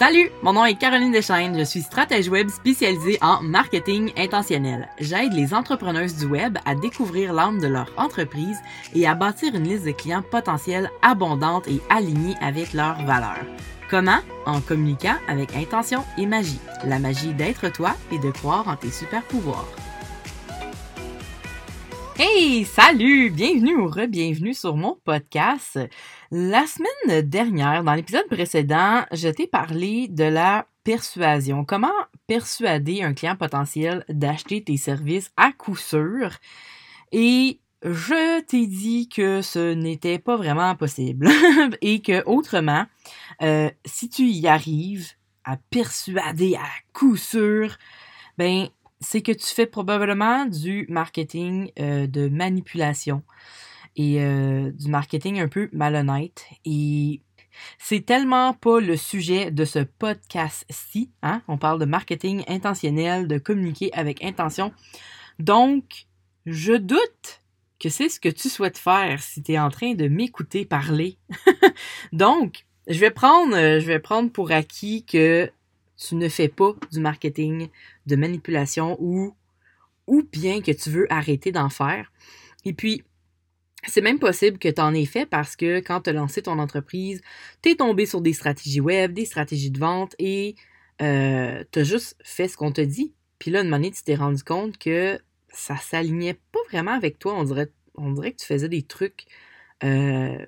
Salut, mon nom est Caroline Deschaines, je suis stratège web spécialisée en marketing intentionnel. J'aide les entrepreneuses du web à découvrir l'âme de leur entreprise et à bâtir une liste de clients potentiels abondante et alignée avec leurs valeurs. Comment? En communiquant avec intention et magie. La magie d'être toi et de croire en tes super pouvoirs. Hey, salut! Bienvenue ou re-bienvenue sur mon podcast. La semaine dernière, dans l'épisode précédent, je t'ai parlé de la persuasion. Comment persuader un client potentiel d'acheter tes services à coup sûr? Et je t'ai dit que ce n'était pas vraiment possible et que autrement, euh, si tu y arrives à persuader à coup sûr, ben c'est que tu fais probablement du marketing euh, de manipulation et euh, du marketing un peu malhonnête. Et c'est tellement pas le sujet de ce podcast-ci. Hein? On parle de marketing intentionnel, de communiquer avec intention. Donc, je doute que c'est ce que tu souhaites faire si tu es en train de m'écouter parler. Donc, prendre, je vais prendre pour acquis que tu ne fais pas du marketing de manipulation ou, ou bien que tu veux arrêter d'en faire. Et puis, c'est même possible que tu en aies fait parce que quand tu as lancé ton entreprise, tu es tombé sur des stratégies web, des stratégies de vente et euh, tu as juste fait ce qu'on te dit. Puis là, une année, tu t'es rendu compte que ça s'alignait pas vraiment avec toi. On dirait, que tu faisais des trucs, euh,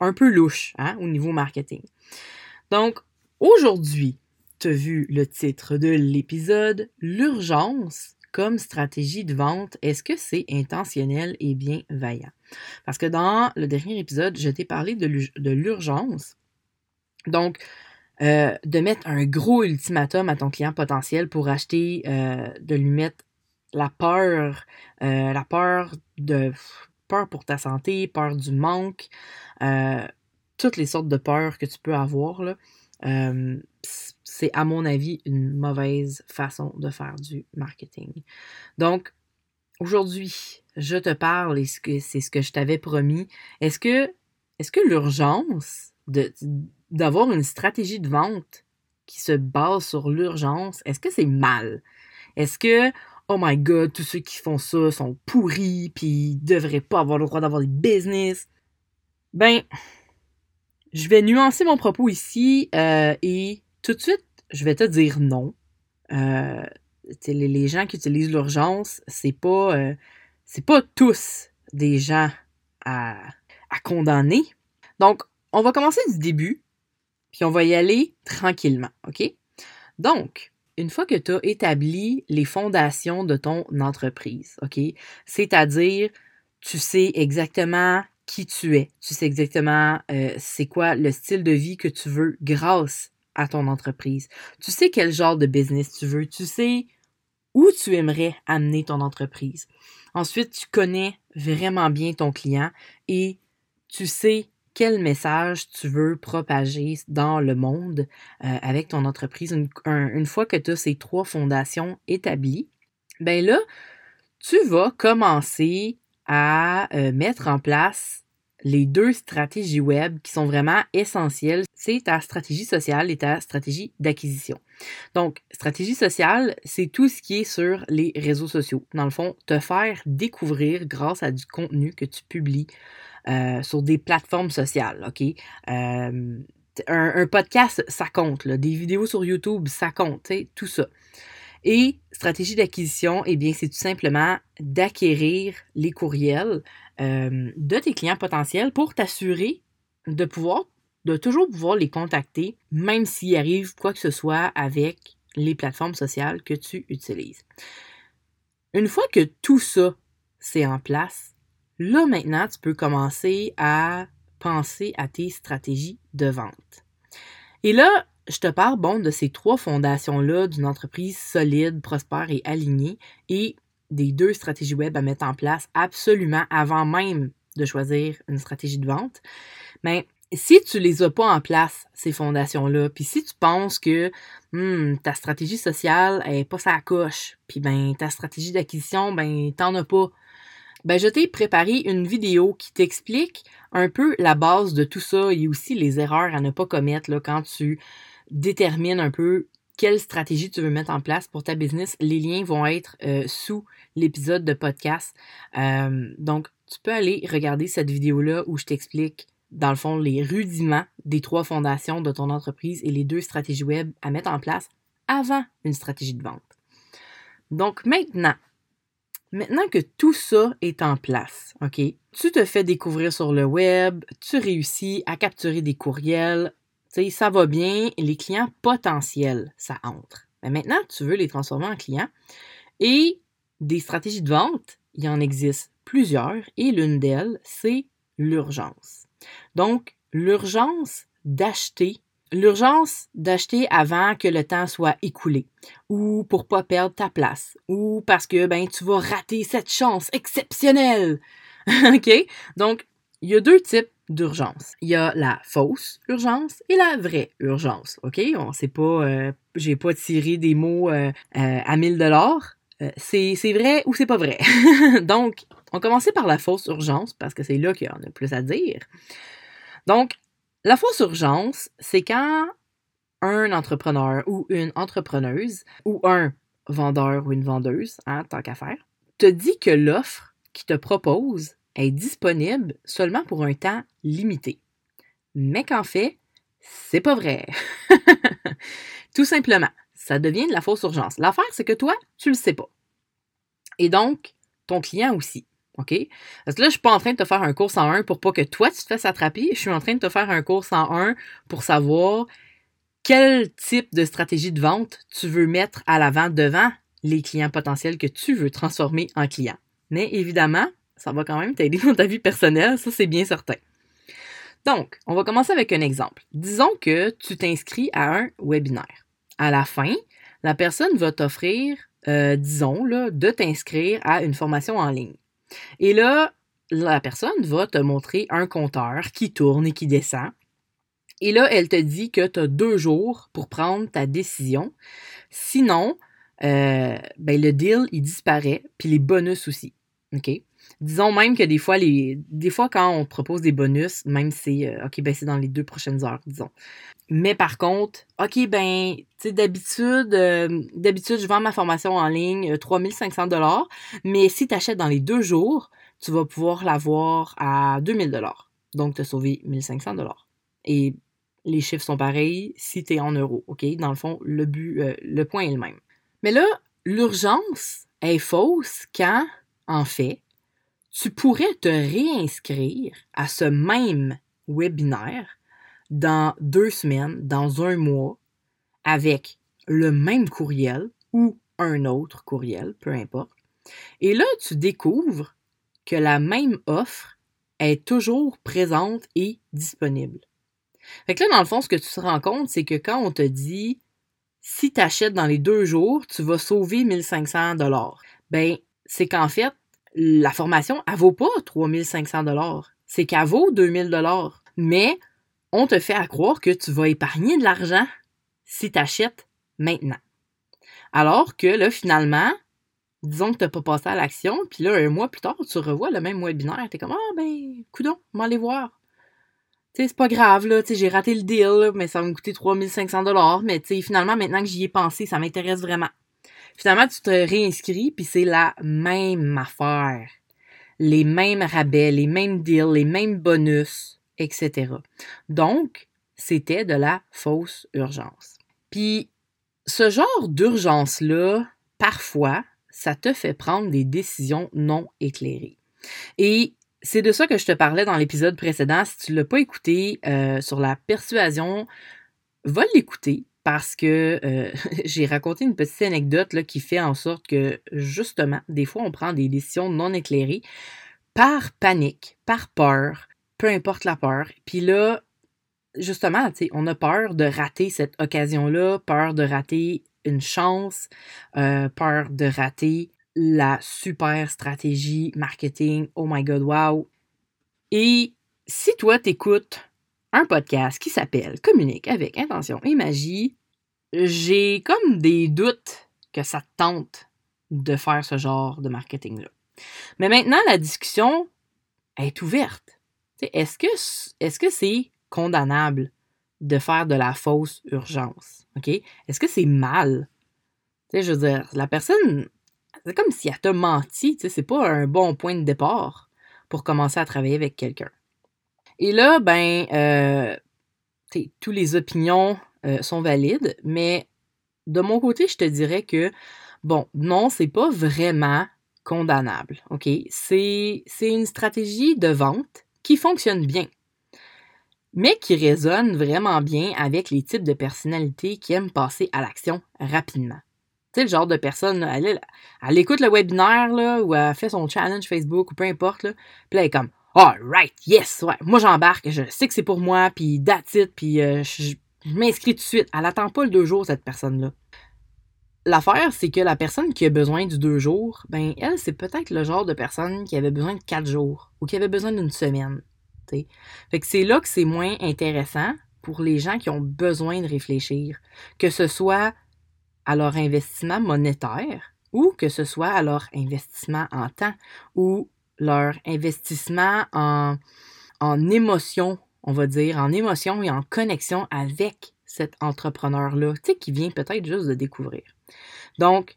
un peu louches hein, au niveau marketing. Donc, Aujourd'hui, tu as vu le titre de l'épisode, L'urgence comme stratégie de vente, est-ce que c'est intentionnel et bienveillant? Parce que dans le dernier épisode, je t'ai parlé de l'urgence. Donc, euh, de mettre un gros ultimatum à ton client potentiel pour acheter, euh, de lui mettre la peur, euh, la peur de peur pour ta santé, peur du manque, toutes les sortes de peurs que tu peux avoir. Là c'est à mon avis une mauvaise façon de faire du marketing. Donc, aujourd'hui, je te parle et c'est ce que je t'avais promis. Est-ce que, est-ce que l'urgence d'avoir une stratégie de vente qui se base sur l'urgence, est-ce que c'est mal? Est-ce que, oh my god, tous ceux qui font ça sont pourris, puis ils devraient pas avoir le droit d'avoir des business? Ben, je vais nuancer mon propos ici euh, et tout de suite, je vais te dire non. Euh, les, gens qui utilisent l'urgence, c'est pas euh, c'est pas tous des gens à, à condamner. Donc, on va commencer du début, puis on va y aller tranquillement, OK? Donc, une fois que tu as établi les fondations de ton entreprise, OK? C'est-à-dire, tu sais exactement qui tu es. Tu sais exactement euh, c'est quoi le style de vie que tu veux grâce à ton entreprise. Tu sais quel genre de business tu veux. Tu sais où tu aimerais amener ton entreprise. Ensuite, tu connais vraiment bien ton client et tu sais quel message tu veux propager dans le monde euh, avec ton entreprise. Une, une fois que tu as ces trois fondations établies, ben là, tu vas commencer à euh, mettre en place les deux stratégies web qui sont vraiment essentielles, c'est ta stratégie sociale et ta stratégie d'acquisition. Donc, stratégie sociale, c'est tout ce qui est sur les réseaux sociaux. Dans le fond, te faire découvrir grâce à du contenu que tu publies euh, sur des plateformes sociales, OK? Euh, un, podcast, ça compte. Des vidéos sur YouTube, ça compte, tout ça. Et stratégie d'acquisition, eh bien, c'est tout simplement d'acquérir les courriels euh, de tes clients potentiels pour t'assurer de pouvoir, de toujours pouvoir les contacter, même s'il arrive quoi que ce soit avec les plateformes sociales que tu utilises. Une fois que tout ça, c'est en place, là maintenant, tu peux commencer à penser à tes stratégies de vente. Et là, je te parle, bon, de ces trois fondations-là d'une entreprise solide, prospère et alignée et des deux stratégies web à mettre en place absolument avant même de choisir une stratégie de vente. Mais si tu les as pas en place, ces fondations-là, puis si tu penses que hmm, ta stratégie sociale est pas sa coche, puis ben ta stratégie d'acquisition, ben t'en as pas, ben, je t'ai préparé une vidéo qui t'explique un peu la base de tout ça et aussi les erreurs à ne pas commettre là, quand tu détermines un peu quelle stratégie tu veux mettre en place pour ta business. Les liens vont être euh, sous l'épisode de podcast. Euh, donc, tu peux aller regarder cette vidéo-là où je t'explique, dans le fond, les rudiments des trois fondations de ton entreprise et les deux stratégies web à mettre en place avant une stratégie de vente. Donc, maintenant, Maintenant que tout ça est en place, OK, tu te fais découvrir sur le web, tu réussis à capturer des courriels, sais, ça va bien, les clients potentiels, ça entre. Maintenant, tu veux les transformer en clients et des stratégies de vente, il en existe plusieurs et l'une d'elles, c'est l'urgence. Donc, l'urgence d'acheter l'urgence d'acheter avant que le temps soit écoulé ou pour pas perdre ta place ou parce que ben tu vas rater cette chance exceptionnelle. OK? Donc, il y a deux types d'urgence. Il y a la fausse urgence et la vraie urgence. OK? On sait pas euh, j'ai pas tiré des mots euh, euh, à 1000 dollars. c'est vrai ou c'est pas vrai? Donc, on commençait par la fausse urgence parce que c'est là qu'il y en a plus à dire. Donc, la fausse urgence, c'est quand un entrepreneur ou une entrepreneuse ou un vendeur ou une vendeuse, hein, tant qu'à te dit que l'offre qu'il te propose est disponible seulement pour un temps limité. Mais qu'en fait, c'est pas vrai. Tout simplement, ça devient de la fausse urgence. L'affaire, c'est que toi, tu le sais pas. Et donc, ton client aussi. OK? Parce que là, je suis pas en train de te faire un cours 101 pour pas que toi, tu te fasses attraper. Je suis en train de te faire un cours 101 pour savoir quel type de stratégie de vente tu veux mettre à l'avant devant les clients potentiels que tu veux transformer en clients. Mais évidemment, ça va quand même t'aider dans ta vie personnelle, ça c'est bien certain. Donc, on va commencer avec un exemple. Disons que tu t'inscris à un webinaire. À la fin, la personne va t'offrir, euh, disons, là, de t'inscrire à une formation en ligne. Et là, la personne va te montrer un compteur qui tourne et qui descend. Et là, elle te dit que tu as deux jours pour prendre ta décision. Sinon, euh, ben, le deal, il disparaît, puis les bonus aussi. OK? Disons même que des fois, les, des fois quand on propose des bonus, même c'est euh, OK, ben c'est dans les deux prochaines heures, disons. Mais par contre, OK, ben, tu sais, d'habitude, euh, d'habitude, je vends ma formation en ligne 3500 euh, dollars, mais si tu achètes dans les deux jours, tu vas pouvoir l'avoir à 2000 dollars. Donc, tu as sauvé 1500 dollars. Et les chiffres sont pareils si tu es en euros, OK? Dans le fond, le but, le point est le même. Mais là, l'urgence est fausse quand, en fait, tu pourrais te réinscrire à ce même webinaire dans deux semaines, dans un mois, avec le même courriel ou un autre courriel, peu importe. Et là, tu découvres que la même offre est toujours présente et disponible. Fait que là, dans le fond, ce que tu te rends compte, c'est que quand on te dit si tu achètes dans les deux jours, tu vas sauver 1500 dollars. Ben, c'est qu'en fait, la formation, elle vaut pas 3500 dollars. C'est qu'elle vaut 2000 dollars. Mais on te fait à croire que tu vas épargner de l'argent si tu achètes maintenant. Alors que là, finalement, disons que tu n'as pas passé à l'action, puis là, un mois plus tard, tu revois le même webinaire. Tu es comme, ah ben, coudon, on va aller voir. Tu sais, c'est pas grave, là, tu sais, j'ai raté le deal, mais ça va me coûter 3500 dollars, mais tu sais, finalement, maintenant que j'y ai pensé, ça m'intéresse vraiment. Finalement, tu te réinscris, puis c'est la même affaire. Les mêmes rabais, les mêmes deals, les mêmes bonus, etc. Donc, c'était de la fausse urgence. Puis, ce genre d'urgence-là, parfois, ça te fait prendre des décisions non éclairées. Et c'est de ça que je te parlais dans l'épisode précédent. Si tu ne l'as pas écouté euh, sur la persuasion, va l'écouter parce que euh, j'ai raconté une petite anecdote là, qui fait en sorte que, justement, des fois, on prend des décisions non éclairées par panique, par peur, peu importe la peur. Puis là, justement, on a peur de rater cette occasion-là, peur de rater une chance, euh, peur de rater la super stratégie marketing. Oh my god, wow! Et si toi, t'écoutes un podcast qui s'appelle Communique avec intention et magie, j'ai comme des doutes que ça tente de faire ce genre de marketing-là. Mais maintenant, la discussion est ouverte. Est-ce que est-ce c'est condamnable de faire de la fausse urgence? Est-ce que c'est mal? Je veux dire, la personne, c'est comme si elle t'a menti, c'est pas un bon point de départ pour commencer à travailler avec quelqu'un. Et là, ben, euh, tous les opinions euh, sont valides, mais de mon côté, je te dirais que, bon, non, c'est pas vraiment condamnable, OK? C'est une stratégie de vente qui fonctionne bien, mais qui résonne vraiment bien avec les types de personnalités qui aiment passer à l'action rapidement. Tu sais, le genre de personne, elle, elle, écoute le webinaire, là, ou elle fait son challenge Facebook, ou peu importe, là, puis là, elle est comme, right, yes, ouais, moi j'embarque, je sais que c'est pour moi, puis that's it, puis euh, je, m'inscris tout de suite. Elle attend pas le deux jours, cette personne-là. L'affaire, c'est que la personne qui a besoin du deux jours, ben, elle, c'est peut-être le genre de personne qui avait besoin de quatre jours ou qui avait besoin d'une semaine. Fait que c'est là que c'est moins intéressant pour les gens qui ont besoin de réfléchir, que ce soit à leur investissement monétaire ou que ce soit à leur investissement en temps ou leur investissement en, en émotion, on va dire, en émotion et en connexion avec cet entrepreneur-là, tu sais, qui vient peut-être juste de découvrir. Donc,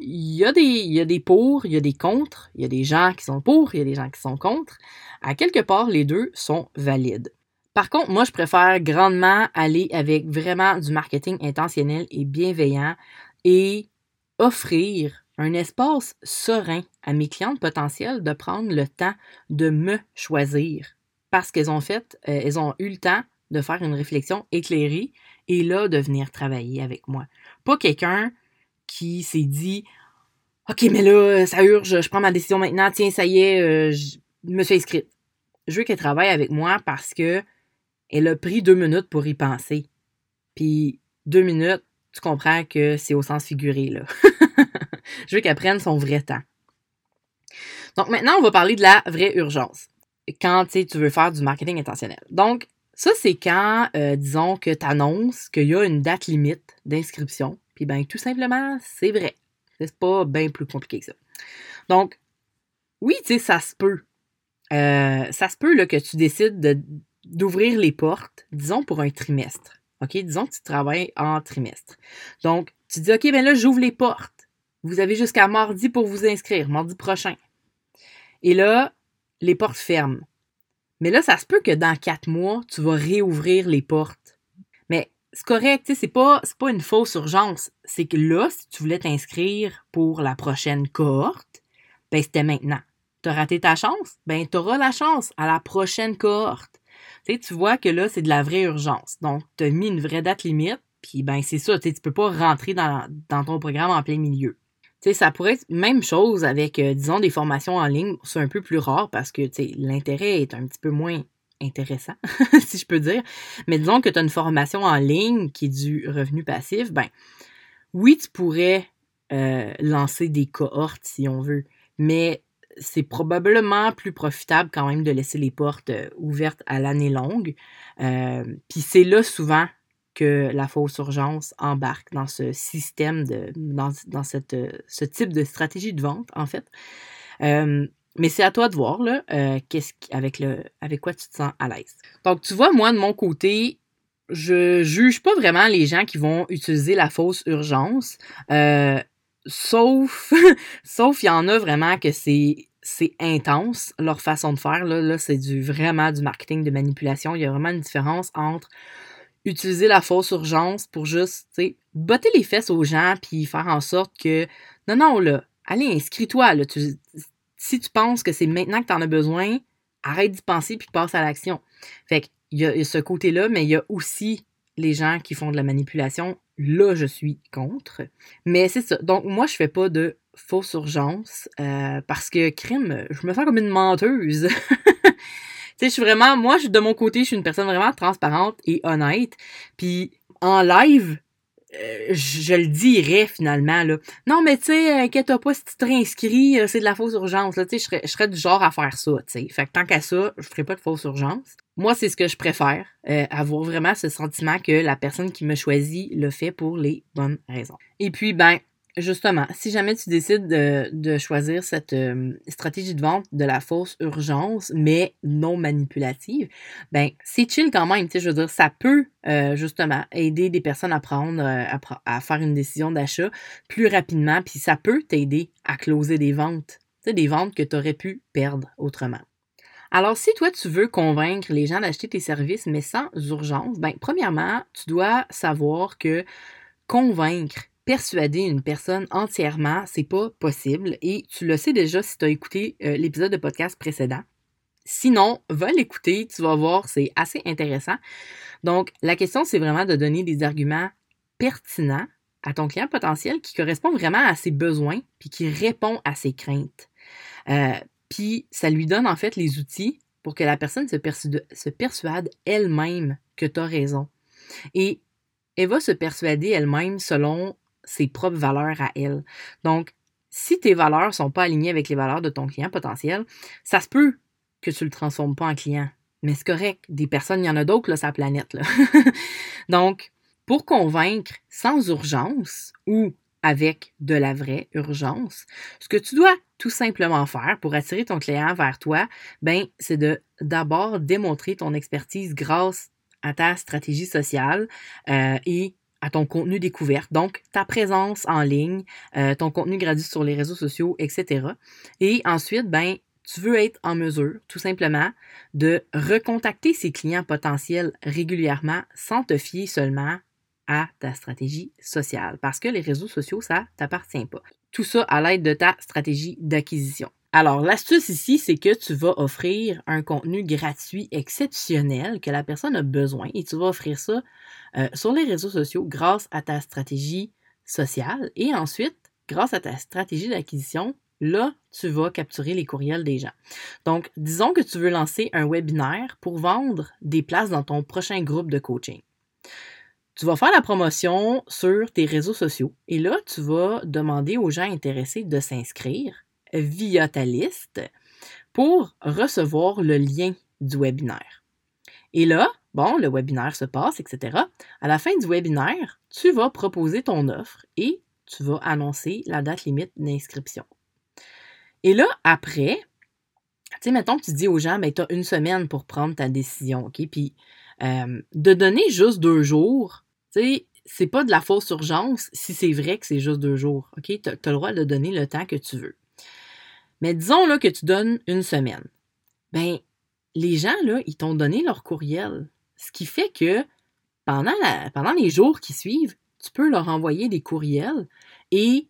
il y, a des, il y a des pour, il y a des contre, il y a des gens qui sont pour, il y a des gens qui sont contre. À quelque part, les deux sont valides. Par contre, moi, je préfère grandement aller avec vraiment du marketing intentionnel et bienveillant et offrir un espace serein à mes clientes potentielles de prendre le temps de me choisir parce qu'elles ont fait, euh, elles ont eu le temps de faire une réflexion éclairée et là de venir travailler avec moi. Pas quelqu'un qui s'est dit OK, mais là, ça urge, je prends ma décision maintenant, tiens, ça y est, euh, je me suis inscrite. Je veux qu'elle travaille avec moi parce que elle a pris deux minutes pour y penser. Puis deux minutes, tu comprends que c'est au sens figuré, là. Je veux qu'elle prenne son vrai temps. Donc maintenant, on va parler de la vraie urgence. Quand tu veux faire du marketing intentionnel. Donc, ça, c'est quand, euh, disons, que tu annonces qu'il y a une date limite d'inscription. Puis, ben, tout simplement, c'est vrai. C'est pas bien plus compliqué que ça. Donc, oui, tu sais, ça se peut. Euh, ça se peut là, que tu décides d'ouvrir les portes, disons, pour un trimestre. OK? Disons que tu travailles en trimestre. Donc, tu dis, OK, ben là, j'ouvre les portes. Vous avez jusqu'à mardi pour vous inscrire, mardi prochain. Et là, les portes ferment. Mais là, ça se peut que dans quatre mois, tu vas réouvrir les portes. Mais c'est correct, c'est pas, pas une fausse urgence. C'est que là, si tu voulais t'inscrire pour la prochaine cohorte, ben c'était maintenant. T'as raté ta chance? Ben t'auras la chance à la prochaine cohorte. tu vois que là, c'est de la vraie urgence. Donc, tu as mis une vraie date limite, puis ben c'est ça, tu peux pas rentrer dans ton programme en plein milieu sais, ça pourrait être même chose avec, euh, disons, des formations en ligne. C'est un peu plus rare parce que l'intérêt est un petit peu moins intéressant, si je peux dire. Mais disons que tu as une formation en ligne qui est du revenu passif, ben oui, tu pourrais euh, lancer des cohortes si on veut, mais c'est probablement plus profitable quand même de laisser les portes euh, ouvertes à l'année longue. Puis c'est là souvent que la fausse urgence embarque dans ce système, de, dans, cette, ce type de stratégie de vente, en fait. Euh, mais c'est à toi de voir, là, euh, avec, le, avec quoi tu te sens à l'aise. Donc, tu vois, moi, de mon côté, je juge pas vraiment les gens qui vont utiliser la fausse urgence. Euh, sauf, sauf il y en a vraiment que c'est c'est intense leur façon de faire là, là c'est du vraiment du marketing de manipulation il y a vraiment une différence entre utiliser la fausse urgence pour juste, tu sais, botter les fesses aux gens puis faire en sorte que, non, non, là, allez, inscris-toi, là. si tu penses que c'est maintenant que tu en as besoin, arrête d'y penser puis passe à l'action. Fait qu'il y, a ce côté-là, mais il y a aussi les gens qui font de la manipulation. Là, je suis contre. Mais c'est ça. Donc, moi, je fais pas de fausse urgence euh, parce que, crime, je me sens comme une menteuse. sais, je suis vraiment, moi, de mon côté, je suis une personne vraiment transparente et honnête. Puis en live, euh, je le dirais finalement là. Non mais tu sais, inquiète pas si tu te réinscris, euh, c'est de la fausse urgence là. Tu sais, je serais, du genre à faire ça. Tu sais, fait que tant qu'à ça, je ferai pas de fausse urgence. Moi, c'est ce que je préfère, euh, avoir vraiment ce sentiment que la personne qui me choisit le fait pour les bonnes raisons. Et puis ben, justement, si jamais tu décides de, choisir cette euh, stratégie de vente de la fausse urgence, mais non manipulative, ben c'est chill quand même. Je veux dire, ça peut euh, justement aider des personnes à prendre, euh, à, faire une décision d'achat plus rapidement, puis ça peut t'aider à closer des ventes, des ventes que tu aurais pu perdre autrement. Alors, si toi, tu veux convaincre les gens d'acheter tes services, mais sans urgence, ben, premièrement, tu dois savoir que convaincre, persuader une personne entièrement, c'est pas possible. Et tu le sais déjà si tu as écouté euh, l'épisode de podcast précédent. Sinon, va l'écouter, tu vas voir, c'est assez intéressant. Donc, la question, c'est vraiment de donner des arguments pertinents à ton client potentiel qui correspondent vraiment à ses besoins puis qui répond à ses craintes. Euh, puis ça lui donne en fait les outils pour que la personne se, persuade, elle-même que tu as raison. Et elle va se persuader elle-même selon ses propres valeurs à elle. Donc, si tes valeurs ne sont pas alignées avec les valeurs de ton client potentiel, ça se peut que tu ne le transformes pas en client. Mais c'est correct. Des personnes, il y en a d'autres, là, sa planète. Donc, pour convaincre sans urgence ou avec de la vraie urgence. Ce que tu dois tout simplement faire pour attirer ton client vers toi, ben, c'est de d'abord démontrer ton expertise grâce à ta stratégie sociale euh, et à ton contenu découvert, donc ta présence en ligne, euh, ton contenu gratuit sur les réseaux sociaux, etc. Et ensuite, ben, tu veux être en mesure, tout simplement, de recontacter ces clients potentiels régulièrement sans te fier seulement à ta stratégie sociale parce que les réseaux sociaux, ça t'appartient pas. Tout ça à l'aide de ta stratégie d'acquisition. Alors, l'astuce ici, c'est que tu vas offrir un contenu gratuit exceptionnel que la personne a besoin et tu vas offrir ça euh, sur les réseaux sociaux grâce à ta stratégie sociale et ensuite, grâce à ta stratégie d'acquisition, là, tu vas capturer les courriels des gens. Donc, disons que tu veux lancer un webinaire pour vendre des places dans ton prochain groupe de coaching tu vas faire la promotion sur tes réseaux sociaux et là, tu vas demander aux gens intéressés de s'inscrire via ta liste pour recevoir le lien du webinaire. Et là, bon, le webinaire se passe, etc. À la fin du webinaire, tu vas proposer ton offre et tu vas annoncer la date limite d'inscription. Et là, après, tu sais, mettons tu dis aux gens, ben, tu as une semaine pour prendre ta décision, OK? Puis, euh, de donner juste deux jours, tu sais, c'est pas de la fausse urgence si c'est vrai que c'est juste deux jours. OK? Tu as, le droit de donner le temps que tu veux. Mais disons là que tu donnes une semaine. Ben, les gens, là, ils t'ont donné leur courriel. Ce qui fait que pendant, les jours qui suivent, tu peux leur envoyer des courriels et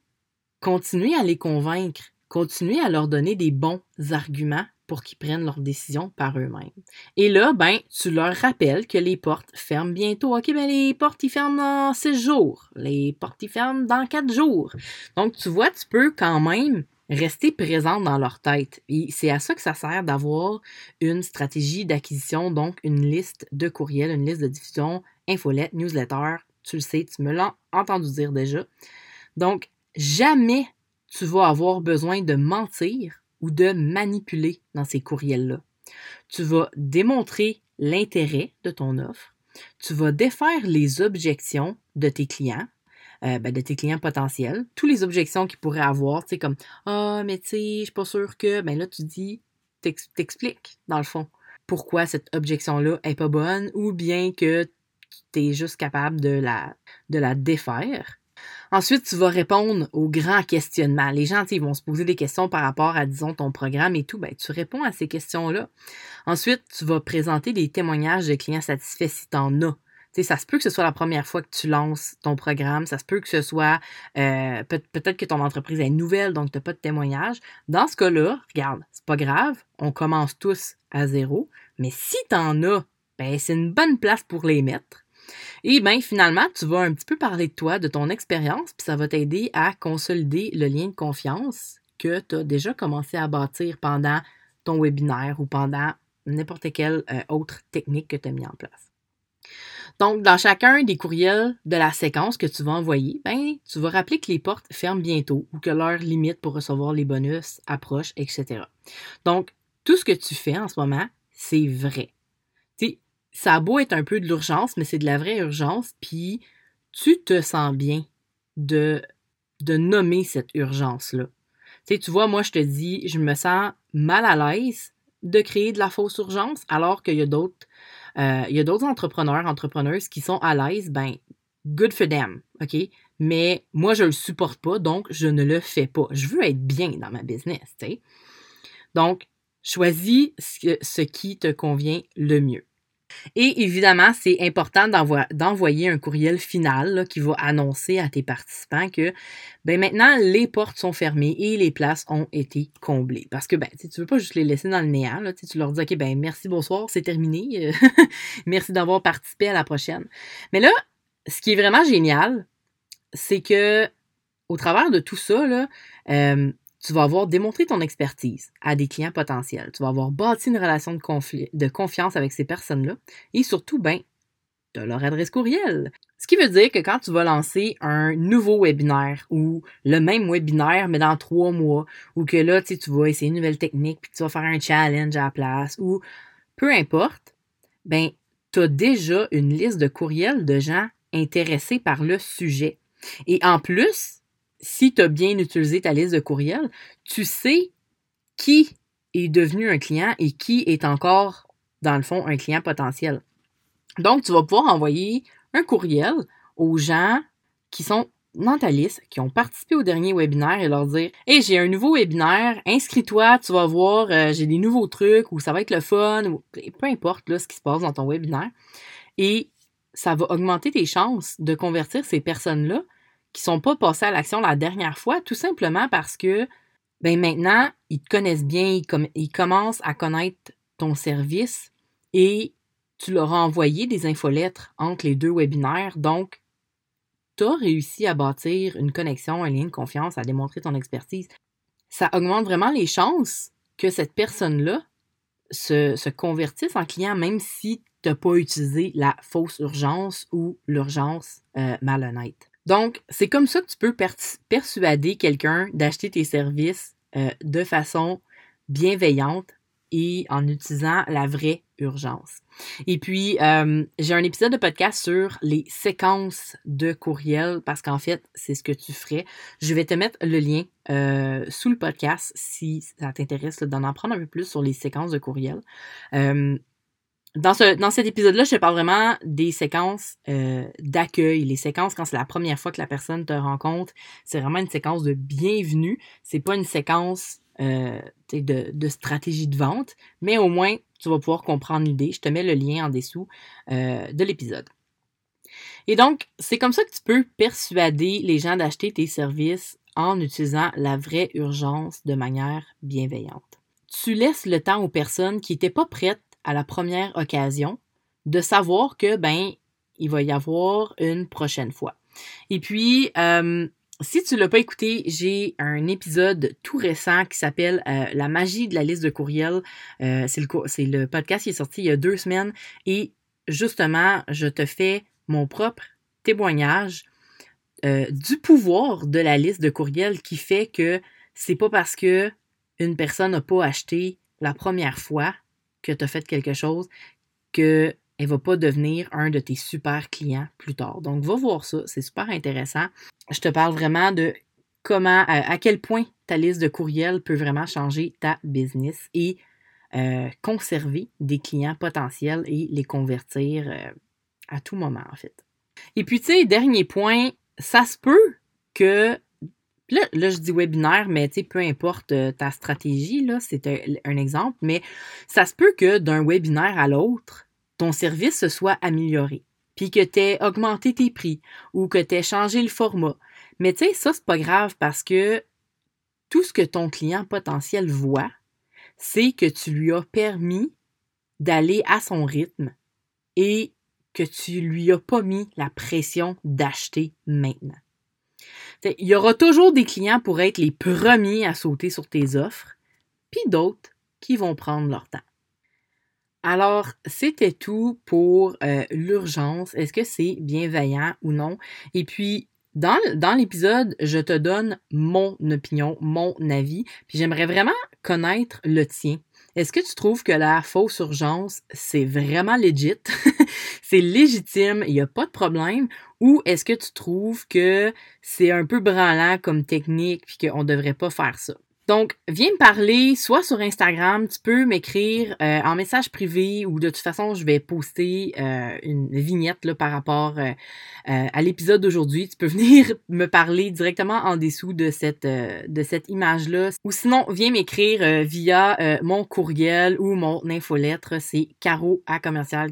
continuer à les convaincre, continuer à leur donner des bons arguments pour qu'ils prennent leurs décisions par eux-mêmes. Et là, ben, tu leur rappelles que les portes ferment bientôt. OK, ben les portes, ils ferment dans six jours. Les portes, ils ferment dans quatre jours. Donc, tu vois, tu peux quand même rester présent dans leur tête. C'est à ça que ça sert d'avoir une stratégie d'acquisition, donc une liste de courriels, une liste de diffusion, infolette, newsletter. Tu le sais, tu me l'as entendu dire déjà. Donc, jamais tu vas avoir besoin de mentir ou de manipuler dans ces courriels-là. Tu vas démontrer l'intérêt de ton offre. Tu vas défaire les objections de tes clients, euh, ben, de tes clients potentiels, toutes les objections qu'ils pourraient avoir, tu sais, comme Ah, mais tu sais, je suis pas sûr que. Ben là, tu dis, t'expliques, dans le fond, pourquoi cette objection-là est pas bonne, ou bien que tu es juste capable de la, de la défaire. Ensuite, tu vas répondre aux grands questionnements. Les gens, ils vont se poser des questions par rapport à, disons, ton programme et tout. Ben, tu réponds à ces questions-là. Ensuite, tu vas présenter des témoignages de clients satisfaits si tu en as. Sais, ça se peut que ce soit la première fois que tu lances ton programme, ça se peut que ce soit euh, peut-être que ton entreprise est nouvelle, donc tu n'as pas de témoignage. Dans ce cas-là, regarde, c'est pas grave, on commence tous à zéro, mais si tu en as, ben, c'est une bonne place pour les mettre. Et bien, finalement, tu vas un petit peu parler de toi, de ton expérience, puis ça va t'aider à consolider le lien de confiance que tu as déjà commencé à bâtir pendant ton webinaire ou pendant n'importe quelle euh, autre technique que tu as mis en place. Donc, dans chacun des courriels de la séquence que tu vas envoyer, ben, tu vas rappeler que les portes ferment bientôt ou que l'heure limite pour recevoir les bonus approche, etc. Donc, tout ce que tu fais en ce moment, c'est vrai ça a beau être un peu de l'urgence, mais c'est de la vraie urgence, puis tu te sens bien de, de nommer cette urgence-là. Tu vois, moi, je te dis, je me sens mal à l'aise de créer de la fausse urgence, alors qu'il y a d'autres, euh, il y a d'autres entrepreneurs, entrepreneuses qui sont à l'aise, ben, good for them, OK? Mais moi, je le supporte pas, donc je ne le fais pas. Je veux être bien dans ma business, tu sais. Donc, choisis ce qui te convient le mieux. Et évidemment, c'est important d'envoyer un courriel final qui va annoncer à tes participants que ben maintenant les portes sont fermées et les places ont été comblées. Parce que ben, tu ne veux pas juste les laisser dans le néant. Là, tu leur dis OK, ben merci, bonsoir, c'est terminé. merci d'avoir participé à la prochaine. Mais là, ce qui est vraiment génial, c'est que au travers de tout ça, euh, tu vas avoir démontré ton expertise à des clients potentiels. Tu vas avoir bâti une relation de, de confiance avec ces personnes-là. Et surtout, ben, as leur adresse courriel. Ce qui veut dire que quand tu vas lancer un nouveau webinaire ou le même webinaire, mais dans trois mois, ou que là, tu vas essayer une nouvelle technique, puis tu vas faire un challenge à la place, ou peu importe, ben, tu as déjà une liste de courriels de gens intéressés par le sujet. Et en plus, si tu as bien utilisé ta liste de courriels, tu sais qui est devenu un client et qui est encore, dans le fond, un client potentiel. Donc, tu vas pouvoir envoyer un courriel aux gens qui sont dans ta liste, qui ont participé au dernier webinaire et leur dire Hey, j'ai un nouveau webinaire, inscris-toi, tu vas voir, euh, j'ai des nouveaux trucs, ou ça va être le fun, ou peu importe là, ce qui se passe dans ton webinaire. Et ça va augmenter tes chances de convertir ces personnes-là qui sont pas passés à l'action la dernière fois, tout simplement parce que ben maintenant, ils te connaissent bien, ils, commencent à connaître ton service et tu leur as envoyé des infolettres entre les deux webinaires. Donc, tu as réussi à bâtir une connexion, un lien de confiance, à démontrer ton expertise. Ça augmente vraiment les chances que cette personne-là se, se, convertisse en client, même si tu n'as pas utilisé la fausse urgence ou l'urgence euh, malhonnête. Donc, c'est comme ça que tu peux persuader quelqu'un d'acheter tes services euh, de façon bienveillante et en utilisant la vraie urgence. Et puis, euh, j'ai un épisode de podcast sur les séquences de courriel parce qu'en fait, c'est ce que tu ferais. Je vais te mettre le lien euh, sous le podcast si ça t'intéresse d'en apprendre un peu plus sur les séquences de courriel dans, ce, dans cet épisode-là, je te parle vraiment des séquences euh, d'accueil, les séquences quand c'est la première fois que la personne te rencontre. C'est vraiment une séquence de bienvenue. C'est pas une séquence euh, de, de, stratégie de vente, mais au moins tu vas pouvoir comprendre l'idée. Je te mets le lien en dessous euh, de l'épisode. Et donc, c'est comme ça que tu peux persuader les gens d'acheter tes services en utilisant la vraie urgence de manière bienveillante. Tu laisses le temps aux personnes qui n'étaient pas prêtes à la première occasion de savoir que, ben, il va y avoir une prochaine fois. Et puis, euh, si tu l'as pas écouté, j'ai un épisode tout récent qui s'appelle euh, La magie de la liste de courriels. Euh, c'est le, podcast qui est sorti il y a deux semaines et justement, je te fais mon propre témoignage du pouvoir de la liste de courriels qui fait que c'est pas parce que une personne n'a pas acheté la première fois que tu as fait quelque chose qu'elle ne va pas devenir un de tes super clients plus tard. Donc, va voir ça, c'est super intéressant. Je te parle vraiment de comment, à, quel point ta liste de courriels peut vraiment changer ta business et euh, conserver des clients potentiels et les convertir euh, à tout moment, en fait. Et puis, tu sais, dernier point, ça se peut que Là, je dis webinaire, mais tu sais, peu importe euh, ta stratégie, là, c'est un, exemple, mais ça se peut que d'un webinaire à l'autre, ton service se soit amélioré, puis que tu aies augmenté tes prix ou que tu aies changé le format. Mais tu sais, ça, c'est pas grave parce que tout ce que ton client potentiel voit, c'est que tu lui as permis d'aller à son rythme et que tu lui as pas mis la pression d'acheter maintenant. Il y aura toujours des clients pour être les premiers à sauter sur tes offres, puis d'autres qui vont prendre leur temps. Alors, c'était tout pour euh, l'urgence. Est-ce que c'est bienveillant ou non? Et puis, dans, dans l'épisode, je te donne mon opinion, mon avis, puis j'aimerais vraiment connaître le tien. Est-ce que tu trouves que la fausse urgence, c'est vraiment legit? c'est légitime, il n'y a pas de problème, ou est-ce que tu trouves que c'est un peu branlant comme technique puis qu'on devrait pas faire ça? Donc, viens me parler, soit sur Instagram, tu peux m'écrire euh, en message privé ou de toute façon, je vais poster euh, une vignette là, par rapport euh, à l'épisode d'aujourd'hui. Tu peux venir me parler directement en dessous de cette, image-là. Ou sinon, viens m'écrire via mon courriel ou mon infolettre. C'est caro à commercial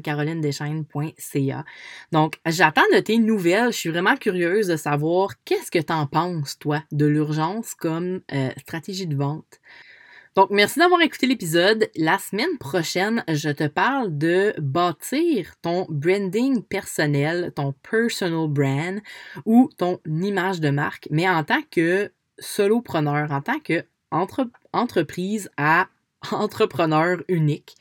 Donc, j'attends de tes nouvelles. Je suis vraiment curieuse de savoir qu'est-ce que tu en penses, toi, de l'urgence comme stratégie de vente. Donc, merci d'avoir écouté l'épisode. La semaine prochaine, je te parle de bâtir ton branding personnel, ton personal brand ou ton image de marque, mais en tant que solopreneur, en tant que entreprise à entrepreneur unique.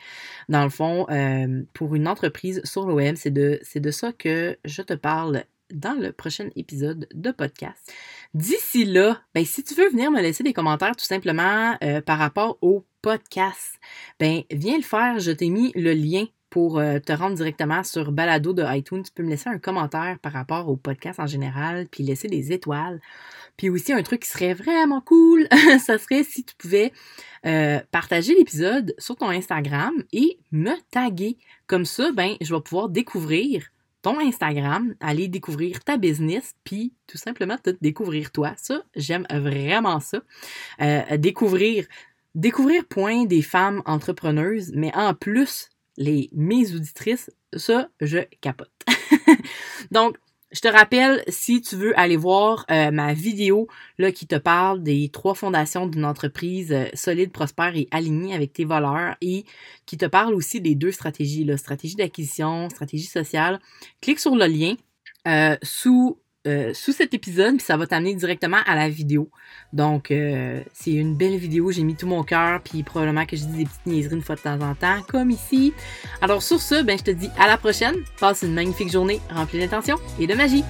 Dans le fond, euh, pour une entreprise sur le c'est de, c'est de ça que je te parle dans le prochain épisode de podcast. D'ici là, ben, si tu veux venir me laisser des commentaires tout simplement euh, par rapport au podcast, ben, viens le faire. Je t'ai mis le lien pour euh, te rendre directement sur Balado de iTunes. Tu peux me laisser un commentaire par rapport au podcast en général, puis laisser des étoiles. Puis aussi, un truc qui serait vraiment cool, ça serait si tu pouvais euh, partager l'épisode sur ton Instagram et me taguer. Comme ça, ben, je vais pouvoir découvrir ton Instagram, aller découvrir ta business, puis tout simplement te découvrir toi. Ça, j'aime vraiment ça. Euh, découvrir, découvrir point des femmes entrepreneuses, mais en plus, les mes auditrices, ça, je capote. Donc, je te rappelle, si tu veux aller voir euh, ma vidéo là, qui te parle des trois fondations d'une entreprise euh, solide, prospère et alignée avec tes valeurs et qui te parle aussi des deux stratégies, là, stratégie d'acquisition, stratégie sociale, clique sur le lien euh, sous euh, sous cet épisode, puis ça va t'amener directement à la vidéo. Donc, euh, c'est une belle vidéo, j'ai mis tout mon cœur, puis probablement que je dis des petites niaiseries une fois de temps en temps, comme ici. Alors sur ce, ben, je te dis à la prochaine, passe une magnifique journée remplie d'intention et de magie.